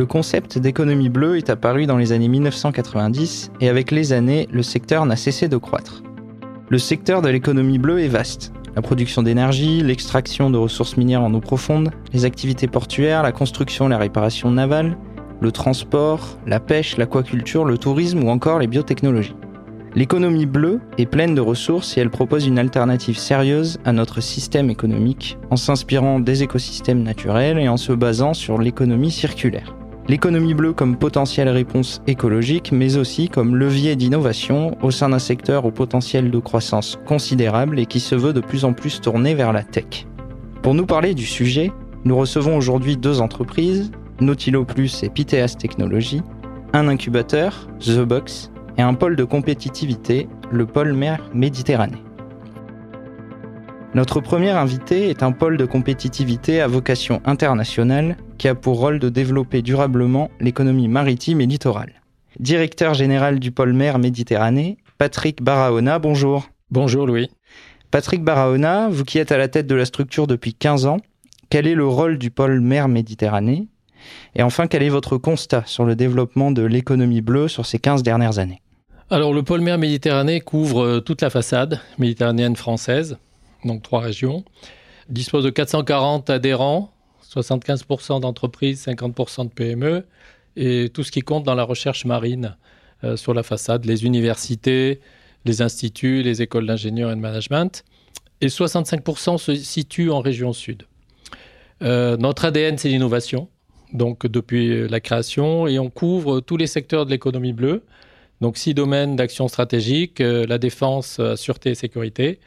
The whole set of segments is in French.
Le concept d'économie bleue est apparu dans les années 1990 et avec les années, le secteur n'a cessé de croître. Le secteur de l'économie bleue est vaste. La production d'énergie, l'extraction de ressources minières en eau profonde, les activités portuaires, la construction et la réparation navale, le transport, la pêche, l'aquaculture, le tourisme ou encore les biotechnologies. L'économie bleue est pleine de ressources et elle propose une alternative sérieuse à notre système économique en s'inspirant des écosystèmes naturels et en se basant sur l'économie circulaire. L'économie bleue comme potentielle réponse écologique, mais aussi comme levier d'innovation au sein d'un secteur au potentiel de croissance considérable et qui se veut de plus en plus tourné vers la tech. Pour nous parler du sujet, nous recevons aujourd'hui deux entreprises, Nautilo Plus et Piteas Technologies, un incubateur, The Box, et un pôle de compétitivité, le pôle mer Méditerranée. Notre premier invité est un pôle de compétitivité à vocation internationale qui a pour rôle de développer durablement l'économie maritime et littorale. Directeur général du pôle mer Méditerranée, Patrick Barahona, bonjour. Bonjour Louis. Patrick Barahona, vous qui êtes à la tête de la structure depuis 15 ans, quel est le rôle du pôle mer Méditerranée? Et enfin, quel est votre constat sur le développement de l'économie bleue sur ces 15 dernières années? Alors le pôle mer Méditerranée couvre euh, toute la façade méditerranéenne française donc trois régions, dispose de 440 adhérents, 75% d'entreprises, 50% de PME, et tout ce qui compte dans la recherche marine euh, sur la façade, les universités, les instituts, les écoles d'ingénieurs et de management, et 65% se situent en région sud. Euh, notre ADN, c'est l'innovation, donc depuis la création, et on couvre tous les secteurs de l'économie bleue, donc six domaines d'action stratégique, euh, la défense, sûreté et sécurité,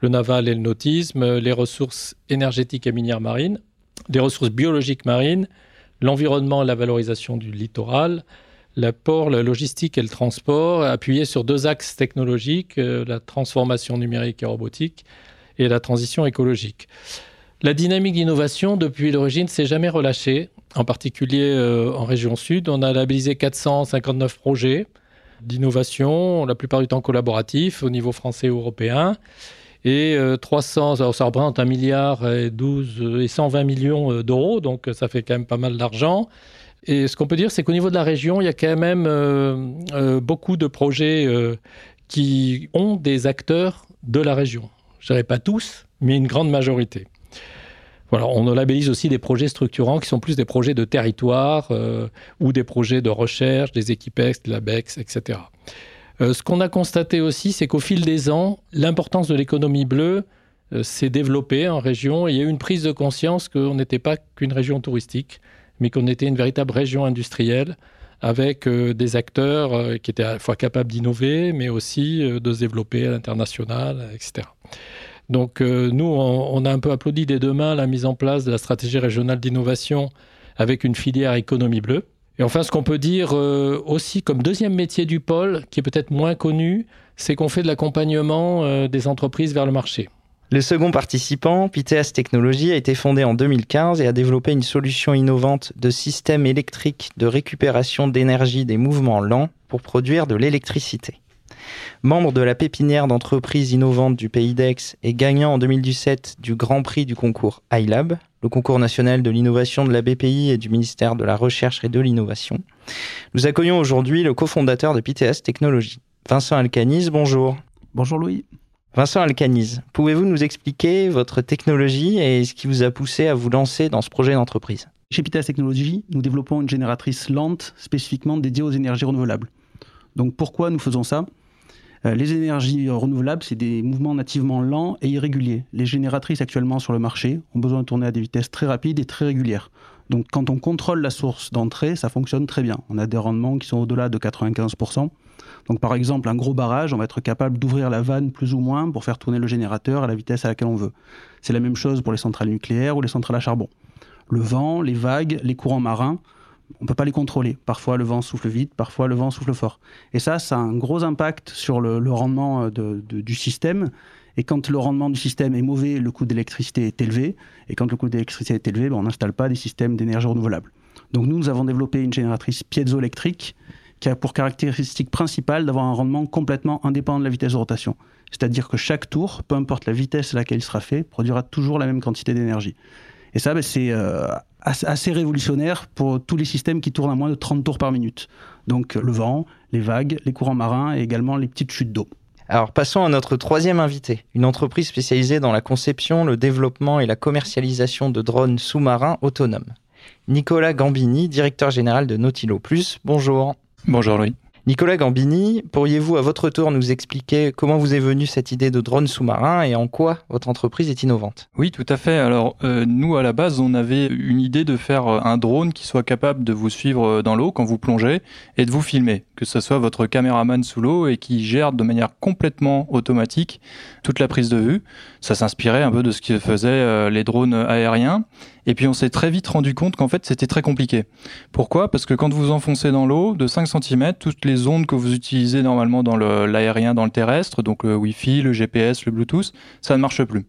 le naval et le nautisme, les ressources énergétiques et minières marines, les ressources biologiques marines, l'environnement et la valorisation du littoral, le port, la logistique et le transport, appuyés sur deux axes technologiques, euh, la transformation numérique et robotique et la transition écologique. La dynamique d'innovation, depuis l'origine, s'est jamais relâchée, en particulier euh, en région sud. On a labellisé 459 projets d'innovation, la plupart du temps collaboratifs, au niveau français ou européen. Et 300, euh, ça représente un milliard et 12 et 120 millions euh, d'euros, donc ça fait quand même pas mal d'argent. Et ce qu'on peut dire, c'est qu'au niveau de la région, il y a quand même euh, beaucoup de projets qui ont des acteurs de la région. Je dirais pas tous, mais une grande majorité. Voilà, on labellise aussi des projets structurants qui sont plus des projets de territoire ou des projets de recherche, des équipex, de l'ABEX, etc. Euh, ce qu'on a constaté aussi, c'est qu'au fil des ans, l'importance de l'économie bleue euh, s'est développée en région. il y a eu une prise de conscience qu'on n'était pas qu'une région touristique, mais qu'on était une véritable région industrielle avec euh, des acteurs qui étaient à la fois capables d'innover, mais aussi de se développer à l'international, etc. Donc nous, on, a un peu applaudi des deux mains la mise en place de la stratégie régionale d'innovation avec une filière économie bleue. Et enfin, ce qu'on peut dire euh, aussi comme deuxième métier du pôle, qui est peut-être moins connu, c'est qu'on fait de l'accompagnement euh, des entreprises vers le marché. Le second participant, Piteas Technologies, a été fondé en 2015 et a développé une solution innovante de système électrique de récupération d'énergie des mouvements lents pour produire de l'électricité. Membre de la pépinière d'entreprises innovantes du Pays d'Aix et gagnant en 2017 du Grand Prix du concours iLab, le concours national de l'innovation de la BPI et du ministère de la Recherche et de l'Innovation. Nous accueillons aujourd'hui le cofondateur de PTS Technologies, Vincent Alcaniz. Bonjour. Bonjour Louis. Vincent Alcaniz, pouvez-vous nous expliquer votre technologie et ce qui vous a poussé à vous lancer dans ce projet d'entreprise? Chez PTS Technologies, nous développons une génératrice lente spécifiquement dédiée aux énergies renouvelables. Donc pourquoi nous faisons ça? Les énergies renouvelables, c'est des mouvements nativement lents et irréguliers. Les génératrices actuellement sur le marché ont besoin de tourner à des vitesses très rapides et très régulières. Donc quand on contrôle la source d'entrée, ça fonctionne très bien. On a des rendements qui sont au-delà de 95%. Donc par exemple, un gros barrage, on va être capable d'ouvrir la vanne plus ou moins pour faire tourner le générateur à la vitesse à laquelle on veut. C'est la même chose pour les centrales nucléaires ou les centrales à charbon. Le vent, les vagues, les courants marins, on ne peut pas les contrôler. Parfois, le vent souffle vite, parfois, le vent souffle fort. Et ça, ça a un gros impact sur le, rendement euh, du système. Et quand le rendement du système est mauvais, le coût d'électricité est élevé. Et quand le coût d'électricité est élevé, ben, on n'installe pas des systèmes d'énergie renouvelable. Donc nous, nous avons développé une génératrice piézoélectrique qui a pour caractéristique principale d'avoir un rendement complètement indépendant de la vitesse de rotation. C'est-à-dire que chaque tour, peu importe la vitesse à laquelle il sera fait, produira toujours la même quantité d'énergie. Et ça, ben, c'est euh, assez révolutionnaire pour tous les systèmes qui tournent à moins de 30 tours par minute. Donc le vent, les vagues, les courants marins et également les petites chutes d'eau. Alors passons à notre troisième invité, une entreprise spécialisée dans la conception, le développement et la commercialisation de drones sous-marins autonomes. Nicolas Gambini, directeur général de Nautilo Plus. Bonjour. Bonjour Louis. Nicolas Gambini, pourriez-vous à votre tour nous expliquer comment vous est venue cette idée de drone sous-marin et en quoi votre entreprise est innovante? Oui, tout à fait. Alors euh, nous, à la base, on avait une idée de faire euh, un drone qui soit capable de vous suivre euh, dans l'eau quand vous plongez et de vous filmer, que ce soit votre caméraman sous l'eau et qui gère de manière complètement automatique toute la prise de vue. Ça s'inspirait un peu de ce que faisaient les drones aériens. Et puis on s'est très vite rendu compte qu'en fait c'était très compliqué. Pourquoi? Parce que quand vous enfoncez dans l'eau de 5 cm, toutes les ondes que vous utilisez normalement dans l'aérien, dans le terrestre, donc le Wi-Fi, le GPS, le Bluetooth, ça ne marche plus.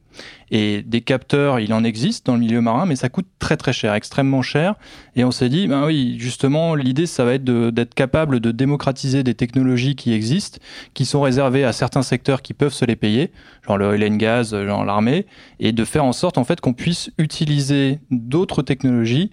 Et des capteurs, il en existe dans le milieu marin, mais ça coûte très très cher, extrêmement cher. Et on s'est dit, ben oui, justement, l'idée, ça va être d'être capable de démocratiser des technologies qui existent, qui sont réservées à certains secteurs qui peuvent se les payer, genre le oil and gas, genre l'armée, et de faire en sorte en fait qu'on puisse utiliser d'autres technologies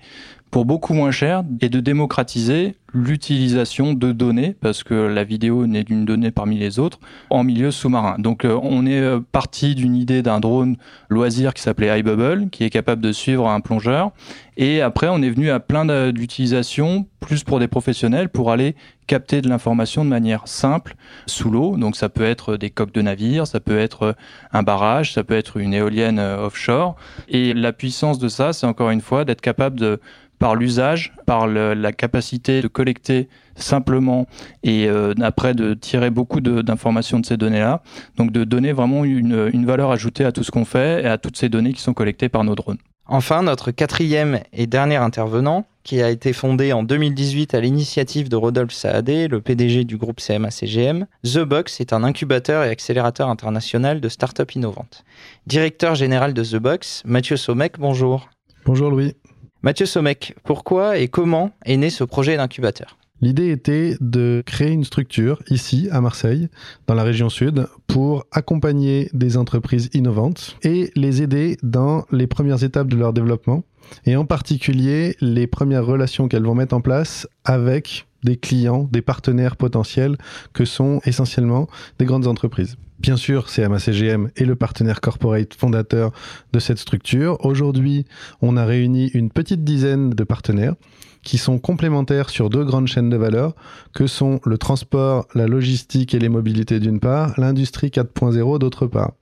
pour beaucoup moins cher et de démocratiser l'utilisation de données, parce que la vidéo n'est d'une donnée parmi les autres, en milieu sous-marin. Donc euh, on est euh, parti d'une idée d'un drone loisir qui s'appelait iBubble, qui est capable de suivre un plongeur. Et après, on est venu à plein d'utilisations, plus pour des professionnels, pour aller capter de l'information de manière simple sous l'eau. Donc ça peut être des coques de navire, ça peut être un barrage, ça peut être une éolienne euh, offshore. Et la puissance de ça, c'est encore une fois d'être capable de par l'usage, par la capacité de collecter simplement et euh, après de tirer beaucoup d'informations de, ces données-là. Donc de donner vraiment une, une valeur ajoutée à tout ce qu'on fait et à toutes ces données qui sont collectées par nos drones. Enfin, notre quatrième et dernier intervenant, qui a été fondé en 2018 à l'initiative de Rodolphe Saadé, le PDG du groupe CMA-CGM, The Box est un incubateur et accélérateur international de start-up innovantes. Directeur général de The Box, Mathieu Somec, bonjour. Bonjour Louis. Mathieu Somec, pourquoi et comment est né ce projet d'incubateur? L'idée était de créer une structure ici à Marseille, dans la région sud, pour accompagner des entreprises innovantes et les aider dans les premières étapes de leur développement, et en particulier les premières relations qu'elles vont mettre en place avec des clients, des partenaires potentiels que sont essentiellement des grandes entreprises. Bien sûr, CMA-CGM est le partenaire corporate fondateur de cette structure. Aujourd'hui, on a réuni une petite dizaine de partenaires qui sont complémentaires sur deux grandes chaînes de valeur, que sont le transport, la logistique et les mobilités d'une part, l'industrie 4.0 d'autre part.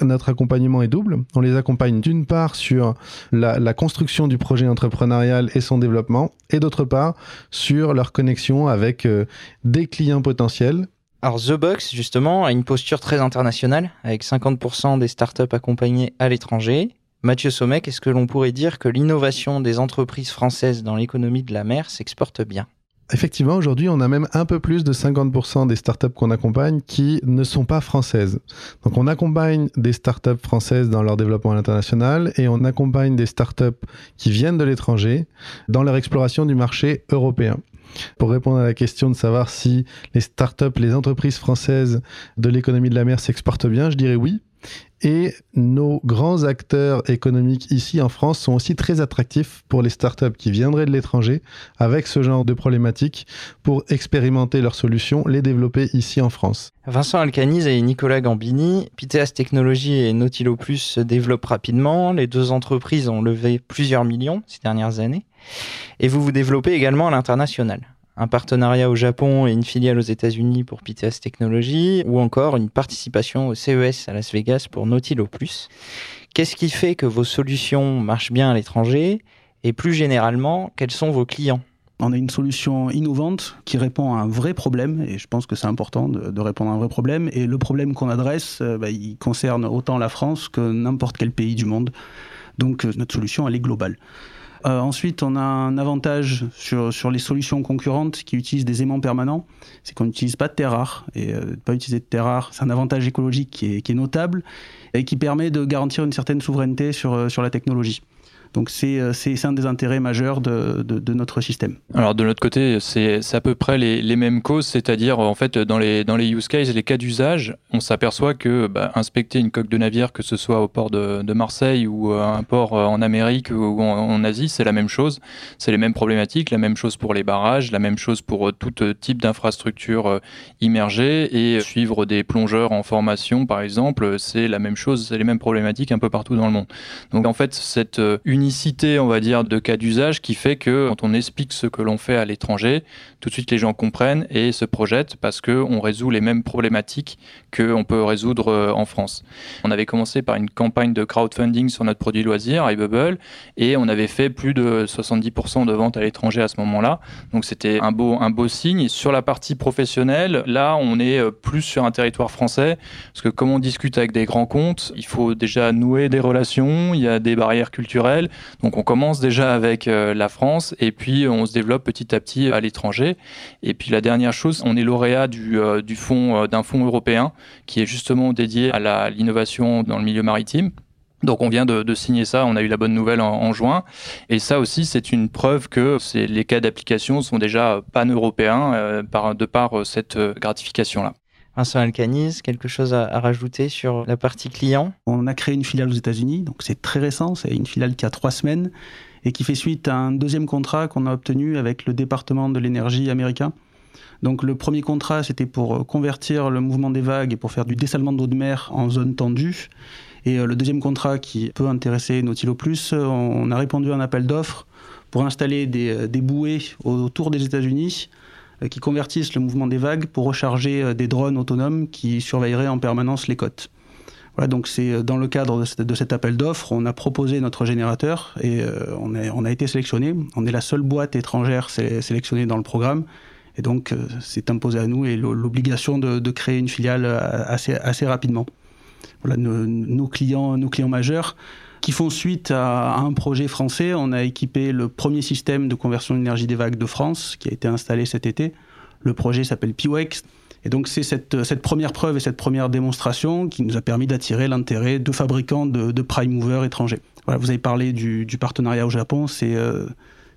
Notre accompagnement est double. On les accompagne d'une part sur la, construction du projet entrepreneurial et son développement, et d'autre part sur leur connexion avec euh, des clients potentiels alors The Box, justement, a une posture très internationale, avec 50% des startups accompagnées à l'étranger. Mathieu Sommet, est-ce que l'on pourrait dire que l'innovation des entreprises françaises dans l'économie de la mer s'exporte bien? Effectivement, aujourd'hui, on a même un peu plus de 50% des startups qu'on accompagne qui ne sont pas françaises. Donc, on accompagne des startups françaises dans leur développement à l'international et on accompagne des startups qui viennent de l'étranger dans leur exploration du marché européen. Pour répondre à la question de savoir si les startups, les entreprises françaises de l'économie de la mer s'exportent bien, je dirais oui. Et nos grands acteurs économiques ici en France sont aussi très attractifs pour les startups qui viendraient de l'étranger avec ce genre de problématiques pour expérimenter leurs solutions, les développer ici en France. Vincent Alcaniz et Nicolas Gambini, Piteas Technologies et Nautilo Plus se développent rapidement. Les deux entreprises ont levé plusieurs millions ces dernières années. Et vous vous développez également à l'international un partenariat au Japon et une filiale aux États-Unis pour Piteas Technologies, ou encore une participation au CES à Las Vegas pour Nautilo Plus. Qu'est-ce qui fait que vos solutions marchent bien à l'étranger? Et plus généralement, quels sont vos clients? On a une solution innovante qui répond à un vrai problème, et je pense que c'est important de, répondre à un vrai problème. Et le problème qu'on adresse, euh, bah, il concerne autant la France que n'importe quel pays du monde. Donc euh, notre solution, elle est globale. Euh, ensuite, on a un avantage sur, les solutions concurrentes qui utilisent des aimants permanents, c'est qu'on n'utilise pas de terre rare. Et euh, pas utiliser de terre rare, c'est un avantage écologique qui est, notable et qui permet de garantir une certaine souveraineté sur, euh, sur la technologie. Donc c'est un des intérêts majeurs de, de, notre système. Alors de notre côté, c'est à peu près les, mêmes causes, c'est-à-dire en fait dans les, dans les use cases, les cas d'usage, on s'aperçoit que bah, inspecter une coque de navire, que ce soit au port de, Marseille ou un port en Amérique ou en, Asie, c'est la même chose. C'est les mêmes problématiques, la même chose pour les barrages, la même chose pour tout type d'infrastructure immergée et suivre des plongeurs en formation, par exemple, c'est la même chose, c'est les mêmes problématiques un peu partout dans le monde. Donc en fait, cette unicité, on va dire, de cas d'usage qui fait que quand on explique ce que l'on fait à l'étranger, tout de suite les gens comprennent et se projettent parce qu'on résout les mêmes problématiques qu'on peut résoudre euh, en France. On avait commencé par une campagne de crowdfunding sur notre produit loisir, iBubble, et on avait fait plus de 70% de ventes à l'étranger à ce moment-là. Donc c'était un beau, signe. sur la partie professionnelle, là, on est euh, plus sur un territoire français, parce que comme on discute avec des grands comptes, il faut déjà nouer des relations, il y a des barrières culturelles, donc on commence déjà avec euh, la France et puis on se développe petit à petit à l'étranger. Et puis la dernière chose, on est lauréat du, euh, euh, d'un fonds européen qui est justement dédié à l'innovation dans le milieu maritime. Donc on vient de, signer ça, on a eu la bonne nouvelle en, juin. Et ça aussi, c'est une preuve que les cas d'application sont déjà pan-européens de par cette gratification-là. Vincent Alcanis, quelque chose à, rajouter sur la partie client? On a créé une filiale aux États-Unis, donc c'est très récent, c'est une filiale qui a trois semaines et qui fait suite à un deuxième contrat qu'on a obtenu avec le département de l'énergie américain. Donc le premier contrat, c'était pour convertir le mouvement des vagues et pour faire du dessalement d'eau de mer en zone tendue. Et euh, le deuxième contrat qui peut intéresser Nautilo Plus, on a répondu à un appel d'offres pour installer des, euh, bouées autour des États-Unis euh, qui convertissent le mouvement des vagues pour recharger euh, des drones autonomes qui surveilleraient en permanence les côtes. Voilà, donc c'est euh, dans le cadre de, cet appel d'offres, on a proposé notre générateur et on, a été sélectionné. On est la seule boîte étrangère sélectionnée dans le programme. Et donc, c'est imposé à nous et l'obligation de, créer une filiale assez, assez rapidement. Voilà, nos, clients, nos clients majeurs, qui font suite à, un projet français. On a équipé le premier système de conversion d'énergie des vagues de France qui a été installé cet été. Le projet s'appelle PIWEX. Et donc c'est cette, première preuve et cette première démonstration qui nous a permis d'attirer l'intérêt de fabricants de, prime movers étrangers. Voilà, vous avez parlé du, partenariat au Japon, c'est euh,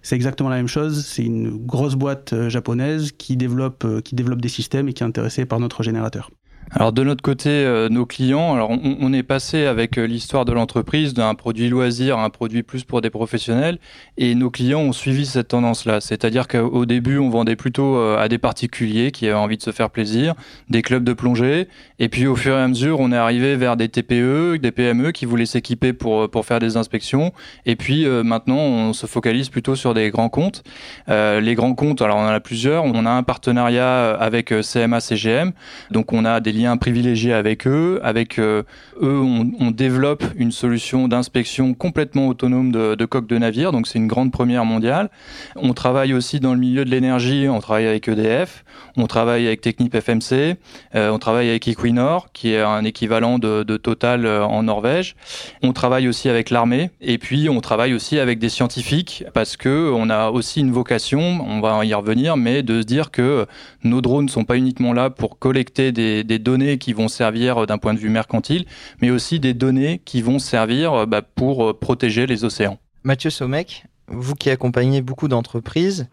c'est exactement la même chose. C'est une grosse boîte euh, japonaise euh, qui développe des systèmes et qui est intéressée par notre générateur. Alors de notre côté, euh, nos clients, alors on, est passé avec euh, l'histoire de l'entreprise d'un produit loisir à un produit plus pour des professionnels, et nos clients ont suivi cette tendance-là. C'est-à-dire qu'au début, on vendait plutôt euh, à des particuliers qui avaient envie de se faire plaisir, des clubs de plongée, et puis au fur et à mesure, on est arrivé vers des TPE, des PME qui voulaient s'équiper pour pour faire des inspections, et puis maintenant, on se focalise plutôt sur des grands comptes. les grands comptes, alors on en a plusieurs. On a un partenariat avec CMA CGM, donc on a des liens privilégiés avec eux. Avec euh, eux, on, développe une solution d'inspection complètement autonome de, de coques de navire, donc c'est une grande première mondiale. On travaille aussi dans le milieu de l'énergie, on travaille avec EDF, on travaille avec Technip FMC, euh, on travaille avec Equinor, qui est un équivalent de, Total euh, en Norvège. On travaille aussi avec l'armée, et puis on travaille aussi avec des scientifiques, parce que on a aussi une vocation, on va y revenir, mais de se dire que nos drones ne sont pas uniquement là pour collecter des, des données qui vont servir euh, d'un point de vue mercantile, mais aussi des données qui vont servir euh, bah, pour euh, protéger les océans. Mathieu Sommek, vous qui accompagnez beaucoup d'entreprises,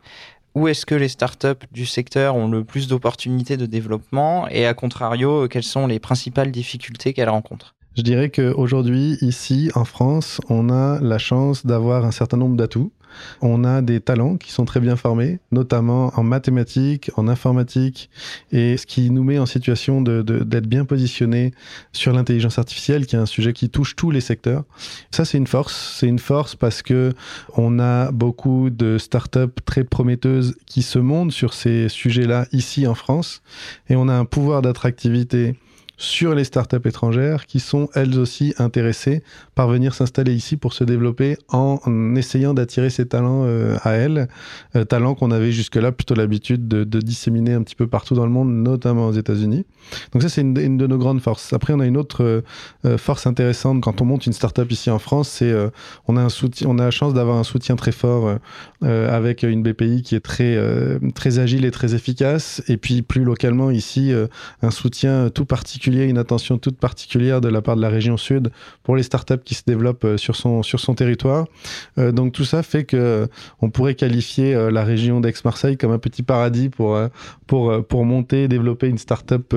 où est-ce que les startups du secteur ont le plus d'opportunités de développement et à contrario, quelles sont les principales difficultés qu'elles rencontrent? Je dirais qu'aujourd'hui, ici en France, on a la chance d'avoir un certain nombre d'atouts. On a des talents qui sont très bien formés, notamment en mathématiques, en informatique, et ce qui nous met en situation d'être bien positionnés sur l'intelligence artificielle, qui est un sujet qui touche tous les secteurs. Ça, c'est une force. C'est une force parce que on a beaucoup de startups très prometteuses qui se montent sur ces sujets-là ici en France, et on a un pouvoir d'attractivité sur les startups étrangères qui sont elles aussi intéressées par venir s'installer ici pour se développer en essayant d'attirer ces talents euh, à elles, euh, talents qu'on avait jusque-là plutôt l'habitude de, disséminer un petit peu partout dans le monde, notamment aux États-Unis. Donc ça c'est une, de nos grandes forces. Après on a une autre euh, force intéressante quand on monte une startup ici en France, c'est on a un soutien, on a la chance d'avoir un soutien très fort avec une BPI qui est très très agile et très efficace, et puis plus localement ici un soutien tout particulier une attention toute particulière de la part de la région sud pour les startups qui se développent sur son, sur son territoire. donc tout ça fait que on pourrait qualifier la région d'Aix-Marseille comme un petit paradis pour, pour, pour monter, développer une startup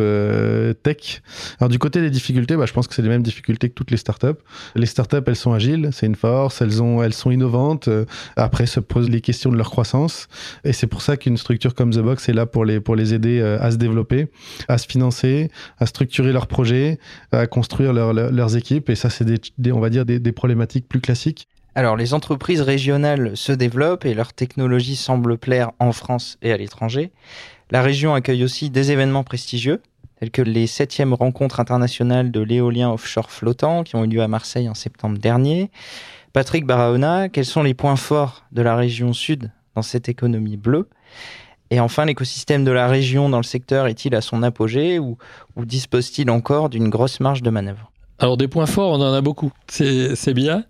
tech. Alors du côté des difficultés, bah, je pense que c'est les mêmes difficultés que toutes les startups. Les startups, elles sont agiles, c'est une force, elles, ont, elles sont innovantes. Après, se posent les questions de leur croissance. Et c'est pour ça qu'une structure comme The Box est là pour les, pour les aider euh, à se développer, à se financer, à structurer leurs projets, à construire leurs équipes. Et ça, c'est des, on va dire des, problématiques plus classiques. Alors, les entreprises régionales se développent et leur technologie semble plaire en France et à l'étranger. La région accueille aussi des événements prestigieux, tels que les 7e rencontres internationales de l'éolien offshore flottant qui ont eu lieu à Marseille en septembre dernier. Patrick Barahona, quels sont les points forts de la région sud dans cette économie bleue? Et enfin, l'écosystème de la région dans le secteur est-il à son apogée ou, dispose-t-il encore d'une grosse marge de manœuvre? Alors des points forts, on en a beaucoup, c'est bien.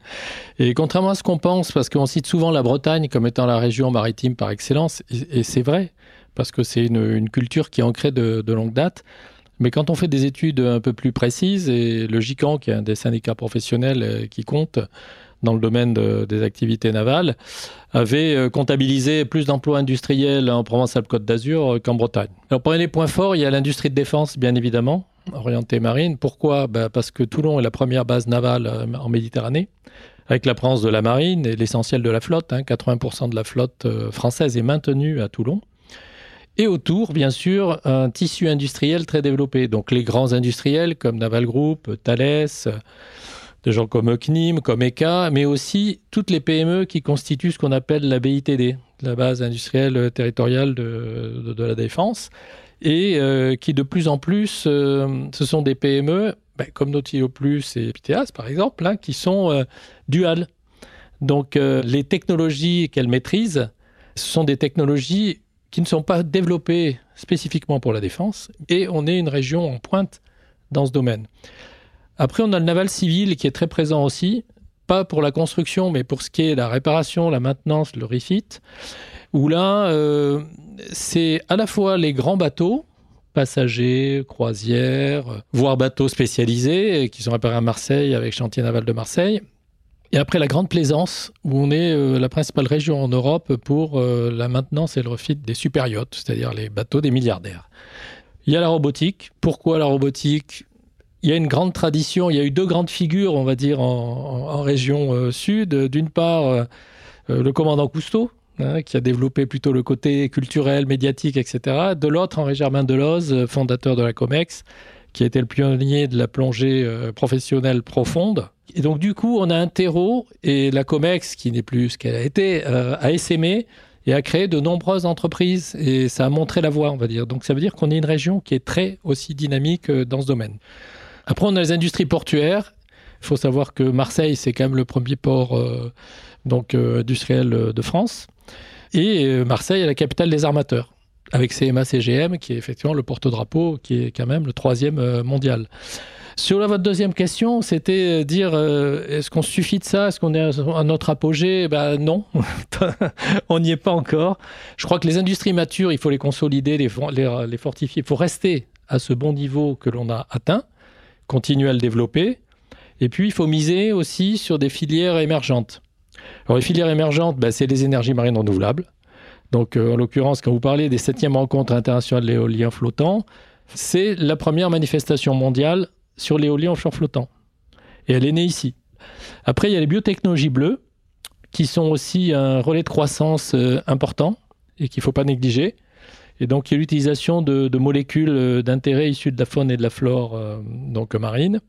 Et contrairement à ce qu'on pense, parce qu'on cite souvent la Bretagne comme étant la région maritime par excellence, et, c'est vrai, parce que c'est une, culture qui est ancrée de, longue date, mais quand on fait des études un peu plus précises, et le GICAN, qui est un des syndicats professionnels euh, qui compte dans le domaine des activités navales, avait euh, comptabilisé plus d'emplois industriels en Provence-Alpes-Côte d'Azur euh, qu'en Bretagne. Alors, parmi les points forts, il y a l'industrie de défense, bien évidemment, orientée marine. Pourquoi? Ben, Parce que Toulon est la première base navale en Méditerranée avec la présence de la marine et l'essentiel de la flotte. 80% hein. de la flotte française est maintenue à Toulon. Et autour, bien sûr, un tissu industriel très développé. Donc les grands industriels comme Naval Group, Thales, des gens comme CNIM, comme ECA, mais aussi toutes les PME qui constituent ce qu'on appelle la BITD, la base industrielle territoriale de, de, la défense, et euh, qui de plus en plus, euh, ce sont des PME, ben, comme Nautilus Plus et Piteas par exemple, hein, qui sont euh, duales. Donc les technologies qu'elles maîtrisent, ce sont des technologies qui ne sont pas développés spécifiquement pour la défense, et on est une région en pointe dans ce domaine. Après, on a le naval civil qui est très présent aussi, pas pour la construction, mais pour ce qui est la réparation, la maintenance, le refit, où là, euh, c'est à la fois les grands bateaux, passagers, croisières, voire bateaux spécialisés, qui sont réparés à Marseille avec Chantier Naval de Marseille, et après la grande plaisance, où on est euh, la principale région en Europe pour euh, la maintenance et le refit des super yachts, c'est-à-dire les bateaux des milliardaires. Il y a la robotique. Pourquoi la robotique? Il y a une grande tradition, il y a eu deux grandes figures, on va dire, en, région euh, sud. D'une part, le commandant Cousteau, hein, qui a développé plutôt le côté culturel, médiatique, etc. De l'autre, Henri Germain Deloz, fondateur de la COMEX, qui a été le pionnier de la plongée professionnelle profonde et donc, du coup, on a un terreau et la COMEX, qui n'est plus ce qu'elle a été, euh, a essaimé et a créé de nombreuses entreprises. Et ça a montré la voie, on va dire. Donc, ça veut dire qu'on est une région qui est très aussi dynamique euh, dans ce domaine. Après, on a les industries portuaires. Il faut savoir que Marseille, c'est quand même le premier port euh, donc, industriel de France. Et Marseille est la capitale des armateurs avec CMA-CGM, qui est effectivement le porte-drapeau, qui est quand même le troisième mondial. Sur la, votre deuxième question, c'était euh, dire euh, est-ce qu'on suffit de ça? Est-ce qu'on est à notre apogée? Ben non, on n'y est pas encore. Je crois que les industries matures, il faut les consolider, les, fortifier. Il faut rester à ce bon niveau que l'on a atteint, continuer à le développer. Et puis, il faut miser aussi sur des filières émergentes. Alors, les filières émergentes, ben, c'est les énergies marines renouvelables. Donc, euh, en l'occurrence, quand vous parlez des septièmes rencontres internationales de l'éolien flottant, c'est la première manifestation mondiale sur l'éolien offshore flottant. Et elle est née ici. Après, il y a les biotechnologies bleues, qui sont aussi un relais de croissance euh, important et qu'il ne faut pas négliger. Et donc, il y a l'utilisation de, molécules euh, d'intérêt issues de la faune et de la flore euh, donc marine.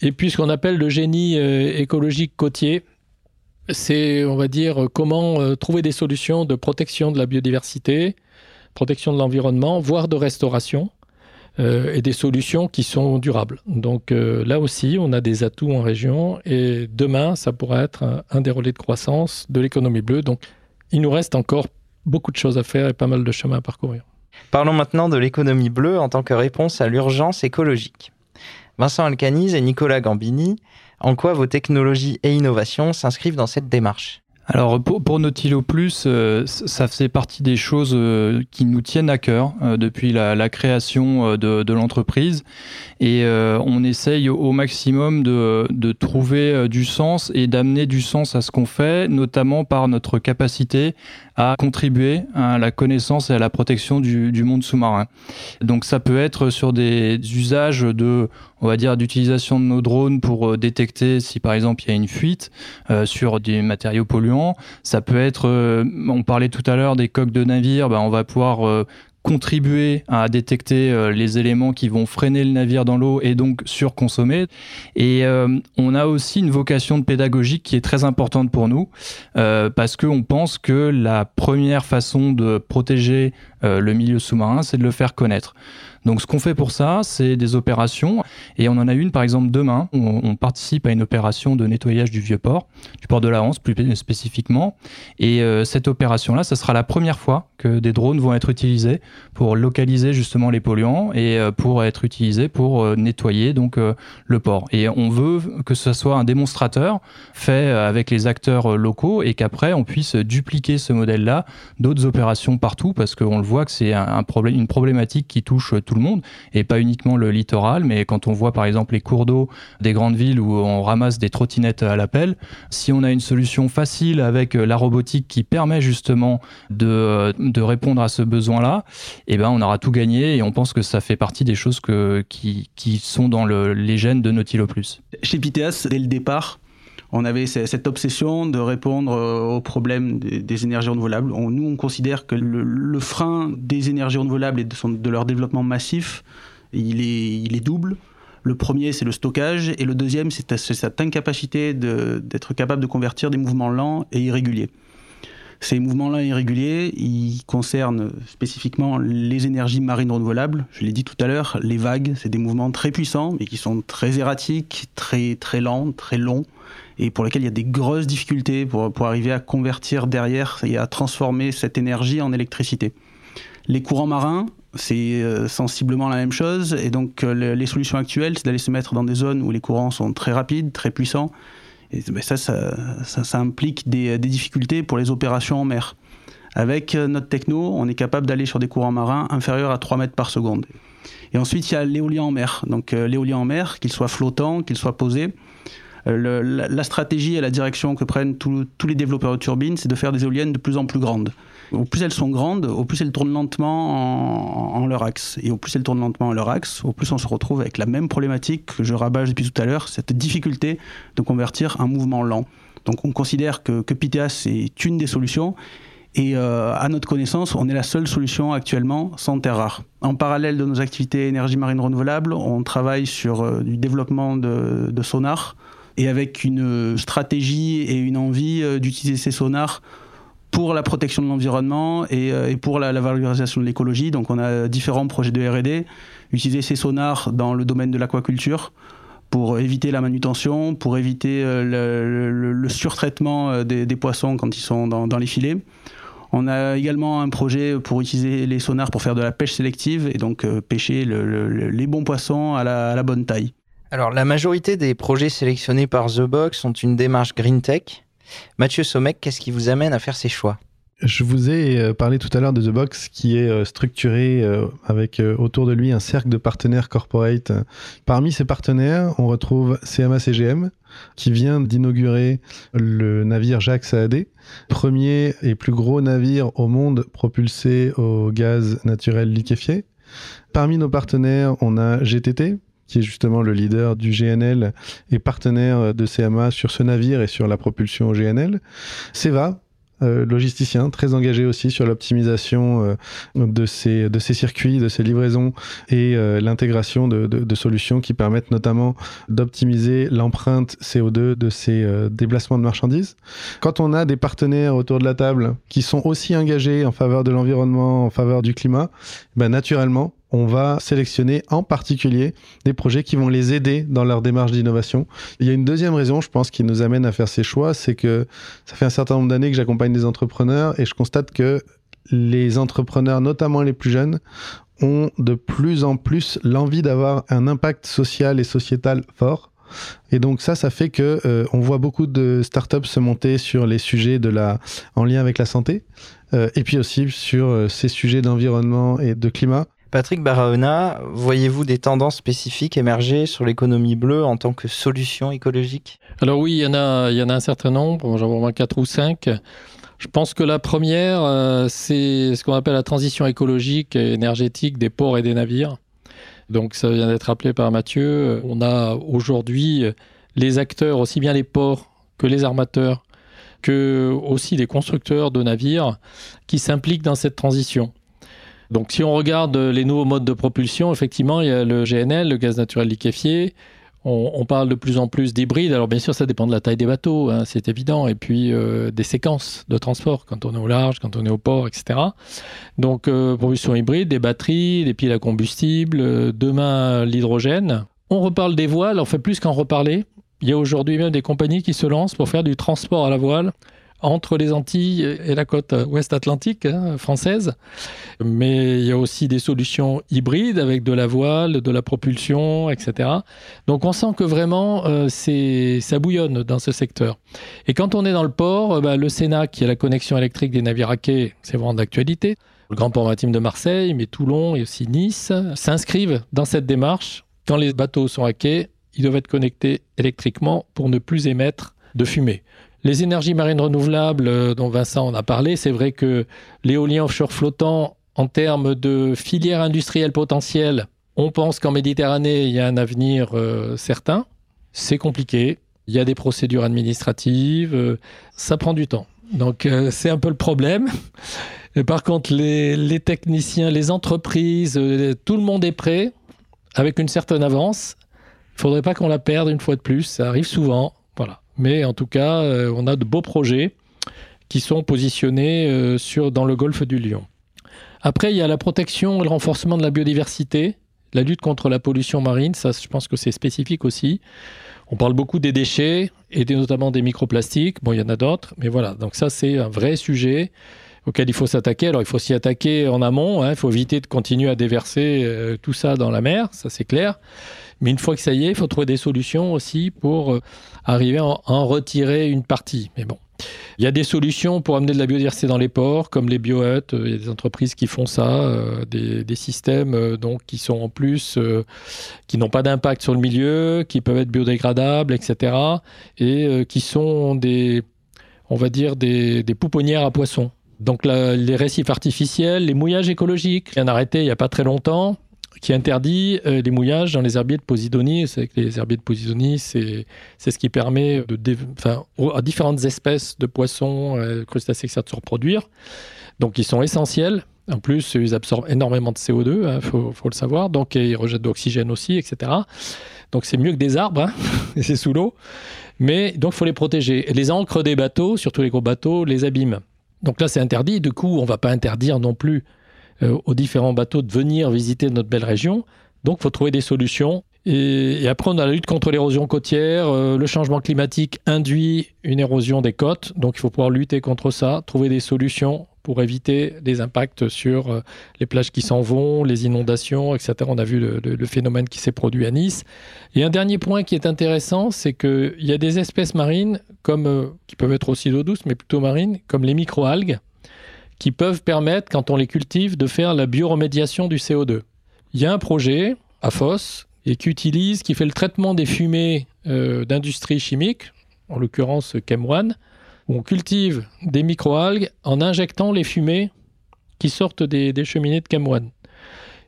Et puis, ce qu'on appelle le génie écologique côtier, c'est, on va dire, comment trouver des solutions de protection de la biodiversité, protection de l'environnement, voire de restauration, euh, et des solutions qui sont durables. Donc euh, là aussi, on a des atouts en région et demain, ça pourrait être un, des relais de croissance de l'économie bleue. Donc il nous reste encore beaucoup de choses à faire et pas mal de chemin à parcourir. Parlons maintenant de l'économie bleue en tant que réponse à l'urgence écologique. Vincent Alcaniz et Nicolas Gambini, en quoi vos technologies et innovations s'inscrivent dans cette démarche? Alors pour, pour Nautilo Plus, euh, ça fait partie des choses euh, qui nous tiennent à cœur euh, depuis la, création de, de l'entreprise et on essaye au maximum de, de trouver du sens et d'amener du sens à ce qu'on fait, notamment par notre capacité à contribuer à la connaissance et à la protection du, du monde sous-marin. Donc ça peut être sur des usages de on va dire, d'utilisation de nos drones pour euh, détecter si par exemple il y a une fuite euh, sur des matériaux polluants. Ça peut être, euh, on parlait tout à l'heure des coques de navire, ben, on va pouvoir contribuer à détecter les éléments qui vont freiner le navire dans l'eau et donc surconsommer. Et on a aussi une vocation de pédagogique qui est très importante pour nous parce qu'on pense que la première façon de protéger le milieu sous-marin, c'est de le faire connaître. Donc ce qu'on fait pour ça, c'est des opérations. Et on en a une, par exemple, demain. On, participe à une opération de nettoyage du vieux port, du port de la Hanse plus spécifiquement. Et euh, cette opération-là, ce sera la première fois que des drones vont être utilisés pour localiser justement les polluants et euh, pour être utilisés pour euh, nettoyer donc le port. Et on veut que ce soit un démonstrateur fait avec les acteurs locaux et qu'après on puisse dupliquer ce modèle-là d'autres opérations partout parce qu'on le voit que c'est un, problème, une problématique qui touche tout le monde et pas uniquement le littoral, mais quand on voit par exemple les cours d'eau des grandes villes où on ramasse des trottinettes à l'appel, si on a une solution facile avec euh, la robotique qui permet justement de, euh, de répondre à ce besoin-là, eh ben on aura tout gagné et on pense que ça fait partie des choses que, qui, qui sont dans le, les gènes de Nautilo Plus. Chez Piteas, dès le départ, on avait cette obsession de répondre euh, aux problèmes des, énergies renouvelables. nous, on considère que le, frein des énergies renouvelables et de, leur développement massif, il est double. Le premier, c'est le stockage, et le deuxième, c'est cette incapacité d'être capable de convertir des mouvements lents et irréguliers. Ces mouvements lents et irréguliers, ils concernent spécifiquement les énergies marines renouvelables. Je l'ai dit tout à l'heure, les vagues, c'est des mouvements très puissants, mais qui sont très erratiques, très, très lents, très longs et pour lesquels il y a des grosses difficultés pour, pour arriver à convertir derrière et à transformer cette énergie en électricité. Les courants marins, c'est euh, sensiblement la même chose, et donc euh, les solutions actuelles, c'est d'aller se mettre dans des zones où les courants sont très rapides, très puissants, et ben, ça, ça, implique des, des, difficultés pour les opérations en mer. Avec euh, notre techno, on est capable d'aller sur des courants marins inférieurs à 3 mètres par seconde. Et ensuite, il y a l'éolien en mer. Donc l'éolien en mer, qu'il soit flottant, qu'il soit posé, euh, la, stratégie et la direction que prennent tous les développeurs de turbines, c'est de faire des éoliennes de plus en plus grandes. Au plus elles sont grandes, au plus elles tournent lentement en, leur axe. Et au plus elles tournent lentement en leur axe, au plus on se retrouve avec la même problématique que je rabâche depuis tout à l'heure, cette difficulté de convertir un mouvement lent. Donc on considère que, que PITEAS est une des solutions. Et euh, à notre connaissance, on est la seule solution actuellement sans terre rare. En parallèle de nos activités énergie marine renouvelable, on travaille sur euh, du développement de, de sonars et avec une stratégie et une envie euh, d'utiliser ces sonars pour la protection de l'environnement et, euh, pour la, valorisation de l'écologie. Donc on a différents projets de R&D. Utiliser ces sonars dans le domaine de l'aquaculture pour éviter la manutention, pour éviter euh, le, surtraitement des, poissons quand ils sont dans, les filets. On a également un projet pour utiliser les sonars pour faire de la pêche sélective et donc pêcher les bons poissons à la bonne taille. Alors, la majorité des projets sélectionnés par The Box ont une démarche Green Tech. Mathieu Sommek, qu'est-ce qui vous amène à faire ces choix? Je vous ai euh, parlé tout à l'heure de The Box qui est euh, structuré euh, avec autour de lui un cercle de partenaires corporate. Parmi ces partenaires, on retrouve CMA CGM qui vient d'inaugurer le navire Jacques Saadé, premier et plus gros navire au monde propulsé au gaz naturel liquéfié. Parmi nos partenaires, on a GTT, qui est justement le leader du GNL et partenaire de CMA sur ce navire et sur la propulsion au GNL. Seva, euh, logisticien, très engagé aussi sur l'optimisation euh, de, ces, de circuits, de ces livraisons et euh, l'intégration de, de, de, solutions qui permettent notamment d'optimiser l'empreinte CO2 de ces déplacements de marchandises. Quand on a des partenaires autour de la table qui sont aussi engagés en faveur de l'environnement, en faveur du climat, ben naturellement, on va sélectionner en particulier des projets qui vont les aider dans leur démarche d'innovation. Il y a une deuxième raison, je pense, qui nous amène à faire ces choix, c'est que ça fait un certain nombre d'années que j'accompagne des entrepreneurs et je constate que les entrepreneurs, notamment les plus jeunes, ont de plus en plus l'envie d'avoir un impact social et sociétal fort Et donc ça, ça fait que euh, on voit beaucoup de startups se monter sur les sujets de la, en lien avec la santé, euh, et puis aussi sur euh, ces sujets d'environnement et de climat. Patrick Barahona, voyez-vous des tendances spécifiques émerger sur l'économie bleue en tant que solution écologique? Alors oui, il y en a, il y en a un certain nombre, j'en vois quatre ou cinq. Je pense que la première, c'est ce qu'on appelle la transition écologique et énergétique des ports et des navires. Donc ça vient d'être rappelé par Mathieu. On a aujourd'hui les acteurs, aussi bien les ports que les armateurs, que aussi les constructeurs de navires qui s'impliquent dans cette transition. Donc si on regarde les nouveaux modes de propulsion, effectivement, il y a le GNL, le gaz naturel liquéfié, on, parle de plus en plus d'hybrides. Alors bien sûr, ça dépend de la taille des bateaux, hein, c'est évident, et puis euh, des séquences de transport quand on est au large, quand on est au port, etc. Donc euh, propulsion hybride, des batteries, des piles à combustible, euh, demain l'hydrogène. On reparle des voiles, on fait plus qu'en reparler. Il y a aujourd'hui même des compagnies qui se lancent pour faire du transport à la voile entre les Antilles et la côte ouest atlantique hein, française. Mais il y a aussi des solutions hybrides avec de la voile, de la propulsion, etc. Donc on sent que vraiment euh, ça bouillonne dans ce secteur. Et quand on est dans le port, euh, bah, le Sénat, qui est la connexion électrique des navires à quai, c'est vraiment d'actualité. Le grand port maritime de Marseille, mais Toulon et aussi Nice s'inscrivent dans cette démarche. Quand les bateaux sont à quai, ils doivent être connectés électriquement pour ne plus émettre de fumée. Les énergies marines renouvelables, euh, dont Vincent en a parlé, c'est vrai que l'éolien offshore flottant, en termes de filière industrielle potentielle, on pense qu'en Méditerranée, il y a un avenir euh, certain. C'est compliqué. Il y a des procédures administratives. Euh, ça prend du temps. Donc, c'est un peu le problème. par contre, les, les, techniciens, les entreprises, tout le monde est prêt avec une certaine avance. Il faudrait pas qu'on la perde une fois de plus. Ça arrive souvent. Voilà. Mais en tout cas, euh, on a de beaux projets qui sont positionnés euh, sur, dans le golfe du Lion. Après, il y a la protection et le renforcement de la biodiversité, la lutte contre la pollution marine, ça je pense que c'est spécifique aussi. On parle beaucoup des déchets et notamment des microplastiques. Bon, il y en a d'autres, mais voilà. Donc ça, c'est un vrai sujet auquel il faut s'attaquer. Alors il faut s'y attaquer en amont, hein. il faut éviter de continuer à déverser euh, tout ça dans la mer, ça c'est clair. Mais une fois que ça y est, il faut trouver des solutions aussi pour euh, arriver à en retirer une partie. Mais bon. Il y a des solutions pour amener de la biodiversité dans les ports, comme les biohuts. Il y a des entreprises qui font ça, euh, des, systèmes donc qui sont en plus, qui n'ont pas d'impact sur le milieu, qui peuvent être biodégradables, etc. Et qui sont des, on va dire, des, pouponnières à poissons. Donc les récifs artificiels, les mouillages écologiques. Un arrêté il n'y a pas très longtemps qui interdit euh, les mouillages dans les herbiers de Posidonie. C'est que les herbiers de Posidonie, c'est ce qui permet de, à différentes espèces de poissons, euh, crustacés, etc. de se reproduire. Donc ils sont essentiels. En plus, ils absorbent énormément de CO2, il hein, faut, le savoir. Donc ils rejettent de l'oxygène aussi, etc. Donc c'est mieux que des arbres, hein, c'est sous l'eau. Mais donc il faut les protéger. Les encres des bateaux, surtout les gros bateaux, les abîment. Donc là, c'est interdit. Du coup, on ne va pas interdire non plus aux différents bateaux de venir visiter notre belle région. Donc, il faut trouver des solutions. Et, après, on a la lutte contre l'érosion côtière. Euh, le changement climatique induit une érosion des côtes. Donc, il faut pouvoir lutter contre ça, trouver des solutions pour éviter les impacts sur euh, les plages qui s'en vont, les inondations, etc. On a vu le, phénomène qui s'est produit à Nice. Et un dernier point qui est intéressant, c'est qu'il y a des espèces marines, comme, euh, qui peuvent être aussi d'eau douce, mais plutôt marines, comme les microalgues, qui peuvent permettre, quand on les cultive, de faire la bioremédiation du CO2. Il y a un projet à Fos et qui utilise, qui fait le traitement des fumées euh, d'industrie chimique, en l'occurrence Chem1, on cultive des microalgues en injectant les fumées qui sortent des, cheminées de Camoine.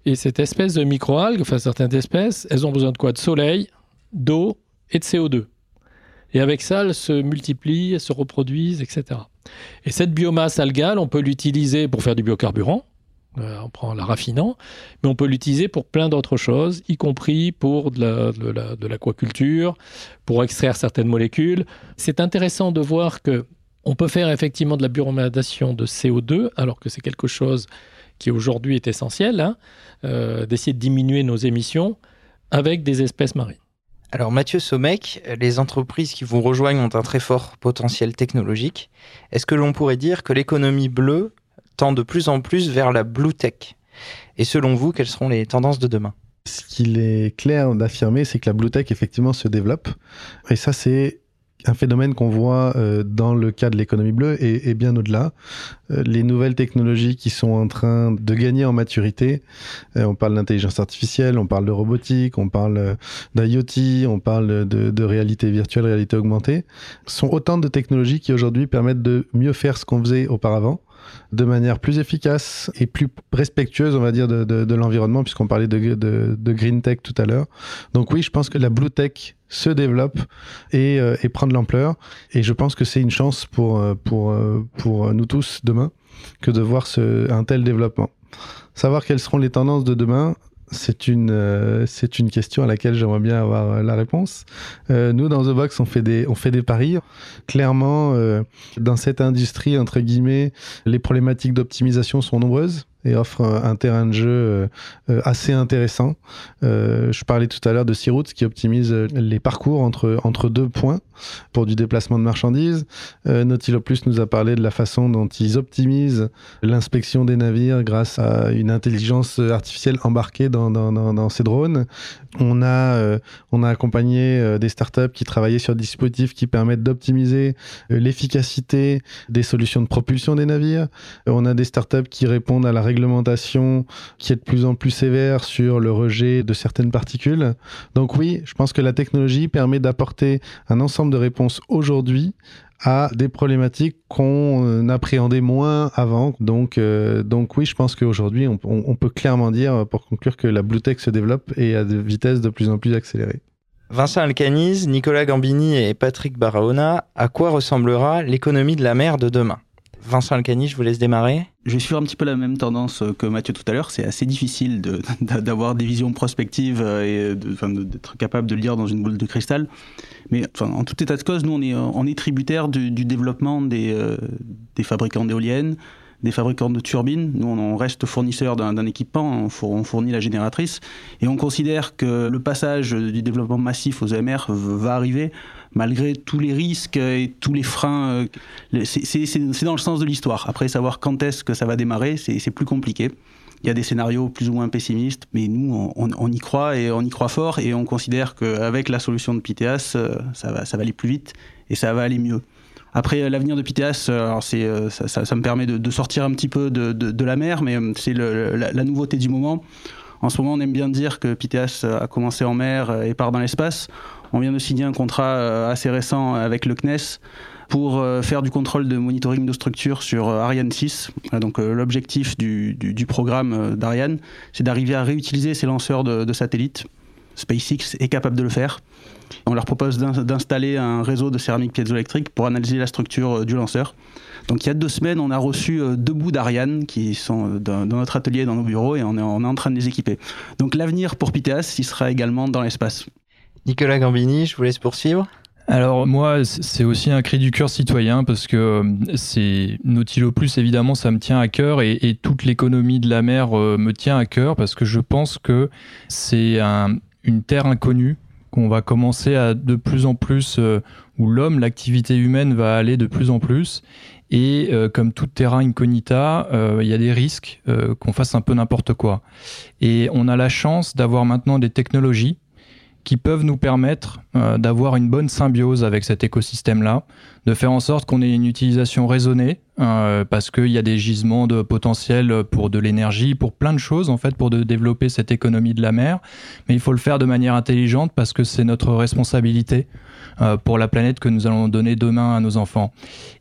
Et cette espèce de microalgues, enfin certaines espèces, elles ont besoin de quoi? De soleil, d'eau et de CO2. Et avec ça, elles se multiplient, elles se reproduisent, etc. Et cette biomasse algale, on peut l'utiliser pour faire du biocarburant, euh, on prend la raffinant, mais on peut l'utiliser pour plein d'autres choses, y compris pour de l'aquaculture, pour extraire certaines molécules. C'est intéressant de voir que on peut faire effectivement de la bioremédiation de CO2, alors que c'est quelque chose qui aujourd'hui est essentiel, hein, euh, d'essayer de diminuer nos émissions avec des espèces marines. Alors Mathieu Somec, les entreprises qui vous rejoignent ont un très fort potentiel technologique. Est-ce que l'on pourrait dire que l'économie bleue tend de plus en plus vers la blue tech? Et selon vous, quelles seront les tendances de demain? Ce qu'il est clair d'affirmer, c'est que la Blue Tech effectivement se développe. Et ça, c'est un phénomène qu'on voit euh, dans le cas de l'économie bleue et, bien au-delà. Euh, les nouvelles technologies qui sont en train de gagner en maturité, euh, on parle d'intelligence artificielle, on parle de robotique, on parle d'IoT, on parle de, de, réalité virtuelle, réalité augmentée, sont autant de technologies qui aujourd'hui permettent de mieux faire ce qu'on faisait auparavant de manière plus efficace et plus respectueuse, on va dire, de, l'environnement, puisqu'on parlait de, de, green tech tout à l'heure. Donc oui, je pense que la blue tech se développe et, euh, et prend de l'ampleur. Et je pense que c'est une chance pour, euh, pour, euh, pour nous tous demain que de voir ce, un tel développement. Savoir quelles seront les tendances de demain, c'est une, euh, une question à laquelle j'aimerais bien avoir euh, la réponse. Euh, nous, dans The Box, on fait des, on fait des paris. Clairement, dans cette industrie, entre guillemets, les problématiques d'optimisation sont nombreuses et offre un terrain de jeu euh, euh, assez intéressant. Euh, je parlais tout à l'heure de Searoots qui optimise les parcours entre, entre deux points pour du déplacement de marchandises. Nautilus nous a parlé de la façon dont ils optimisent l'inspection des navires grâce à une intelligence artificielle embarquée dans, dans, dans, dans ces drones. On a, on a accompagné des startups qui travaillaient sur des dispositifs qui permettent d'optimiser l'efficacité des solutions de propulsion des navires. On a des startups qui répondent à la réglementation qui est de plus en plus sévère sur le rejet de certaines particules. Donc oui, je pense que la technologie permet d'apporter un ensemble de réponses aujourd'hui à des problématiques qu'on euh, appréhendait moins avant. Donc, euh, donc oui, je pense qu'aujourd'hui, on, peut clairement dire, pour conclure, que la Blue Tech se développe et à des vitesses de plus en plus accélérées. Vincent Alcaniz, Nicolas Gambini et Patrick Barahona, à quoi ressemblera l'économie de la mer de demain? Vincent Alcani, je vous laisse démarrer. Je suivre un petit peu la même tendance que Mathieu tout à l'heure. C'est assez difficile d'avoir des visions prospectives et d'être capable de lire dans une boule de cristal. Mais en tout état de cause, nous, on est, on tributaire du, développement des, euh, des fabricants d'éoliennes, des fabricants de turbines. Nous, on reste fournisseur d'un équipement, on fournit la génératrice, et on considère que le passage du développement massif aux EMR va arriver malgré tous les risques et tous les freins. Euh, c'est dans le sens de l'histoire. Après, savoir quand est-ce que ça va démarrer, c'est plus compliqué. Il y a des scénarios plus ou moins pessimistes, mais nous, on, y croit et on y croit fort et on considère qu'avec la solution de PTAS, euh, ça va, aller plus vite et ça va aller mieux. Après, l'avenir de euh, alors ça, me permet de, sortir un petit peu de, la mer, mais c'est la, nouveauté du moment. En ce moment, on aime bien dire que PTAS a commencé en mer et part dans l'espace. On vient de signer un contrat euh, assez récent avec le CNES pour euh, faire du contrôle de monitoring de structure sur euh, Ariane 6. Donc l'objectif du, programme d'Ariane, c'est d'arriver à réutiliser ces lanceurs de, satellites. SpaceX est capable de le faire. On leur propose d'installer un réseau de céramique piézoélectrique pour analyser la structure du lanceur. Donc il y a deux semaines, on a reçu deux bouts d'Ariane qui sont dans, notre atelier, dans nos bureaux, et on est en train de les équiper. Donc l'avenir pour PITEAS, il sera également dans l'espace. Nicolas Gambini, je vous laisse poursuivre. Alors moi, c'est aussi un cri du cœur citoyen parce que euh, c'est Nautilo Plus, évidemment, ça me tient à cœur et, toute l'économie de la mer euh, me tient à cœur parce que je pense que c'est une terre inconnue qu'on va commencer à de plus en plus, euh, où l'homme, l'activité humaine va aller de plus en plus. Et comme tout terrain incognita, il y a des risques qu'on fasse un peu n'importe quoi. Et on a la chance d'avoir maintenant des technologies qui peuvent nous permettre euh, d'avoir une bonne symbiose avec cet écosystème-là, de faire en sorte qu'on ait une utilisation raisonnée, euh, parce qu'il y a des gisements de potentiel pour de l'énergie, pour plein de choses en fait, pour de développer cette économie de la mer. Mais il faut le faire de manière intelligente parce que c'est notre responsabilité euh, pour la planète que nous allons donner demain à nos enfants.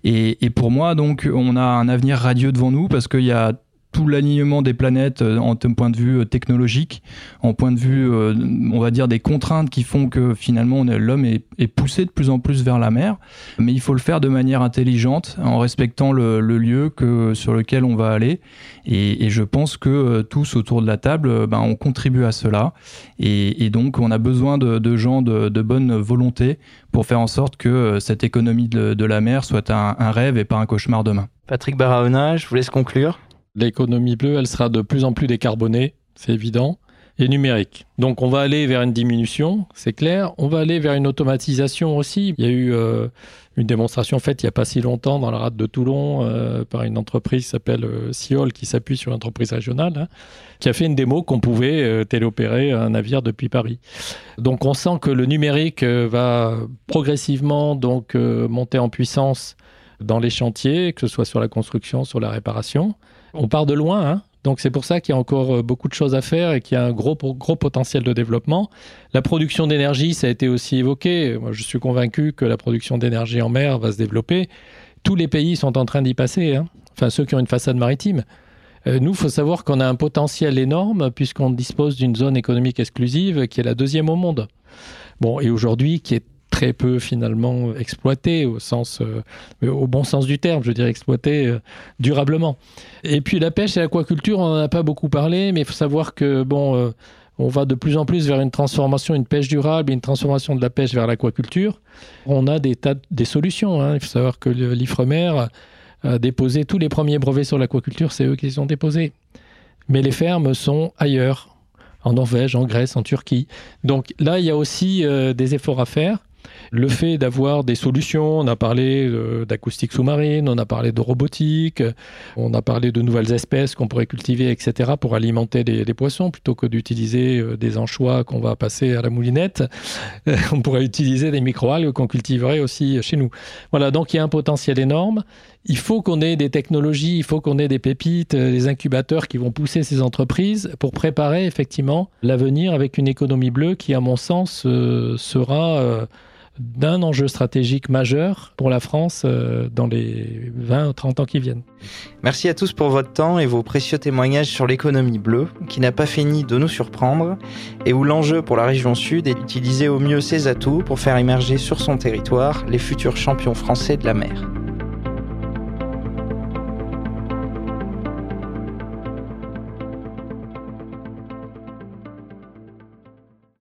Et, et pour moi, donc, on a un avenir radieux devant nous parce qu'il y a tout l'alignement des planètes euh, en point de vue euh, technologique, en point de vue, euh, on va dire, des contraintes qui font que finalement l'homme est, poussé de plus en plus vers la mer. Mais il faut le faire de manière intelligente, en respectant le, lieu que, sur lequel on va aller. Et, je pense que tous autour de la table, ben, on contribue à cela. Et, donc, on a besoin de, gens de, bonne volonté pour faire en sorte que cette économie de, la mer soit un, un rêve et pas un cauchemar demain. Patrick Barahona, je vous laisse conclure. L'économie bleue, elle sera de plus en plus décarbonée, c'est évident, et numérique. Donc on va aller vers une diminution, c'est clair. On va aller vers une automatisation aussi. Il y a eu euh, une démonstration faite il n'y a pas si longtemps dans la rade de Toulon euh, par une entreprise qui s'appelle euh, Siol, qui s'appuie sur une entreprise régionale, hein, qui a fait une démo qu'on pouvait téléopérer un navire depuis Paris. Donc on sent que le numérique va progressivement donc monter en puissance dans les chantiers, que ce soit sur la construction, sur la réparation. On part de loin, hein, donc c'est pour ça qu'il y a encore euh, beaucoup de choses à faire et qu'il y a un gros, potentiel de développement. La production d'énergie, ça a été aussi évoqué. Moi, je suis convaincu que la production d'énergie en mer va se développer. Tous les pays sont en train d'y passer, hein. enfin ceux qui ont une façade maritime. Euh, nous, il faut savoir qu'on a un potentiel énorme puisqu'on dispose d'une zone économique exclusive qui est la deuxième au monde. Bon, et aujourd'hui, qui est très peu finalement exploité au sens, euh, au bon sens du terme, je dire exploité euh, durablement. Et puis la pêche et l'aquaculture, on n'en a pas beaucoup parlé, mais il faut savoir que bon, euh, on va de plus en plus vers une transformation, une pêche durable, une transformation de la pêche vers l'aquaculture. On a des tas, des solutions. Hein. Il faut savoir que l'Ifremer a déposé tous les premiers brevets sur l'aquaculture, c'est eux qui les ont déposés. Mais les fermes sont ailleurs, en Norvège, en Grèce, en Turquie. Donc là, il y a aussi des efforts à faire. Le fait d'avoir des solutions, on a parlé euh, d'acoustique sous-marine, on a parlé de robotique, on a parlé de nouvelles espèces qu'on pourrait cultiver, etc., pour alimenter les, poissons, plutôt que d'utiliser euh, des anchois qu'on va passer à la moulinette. on pourrait utiliser des microalgues qu'on cultiverait aussi chez nous. Voilà, donc il y a un potentiel énorme. Il faut qu'on ait des technologies, il faut qu'on ait des pépites, euh, des incubateurs qui vont pousser ces entreprises pour préparer effectivement l'avenir avec une économie bleue qui, à mon sens, sera d'un enjeu stratégique majeur pour la France euh, dans les 20 ou 30 ans qui viennent. Merci à tous pour votre temps et vos précieux témoignages sur l'économie bleue, qui n'a pas fini de nous surprendre, et où l'enjeu pour la région sud est d'utiliser au mieux ses atouts pour faire émerger sur son territoire les futurs champions français de la mer.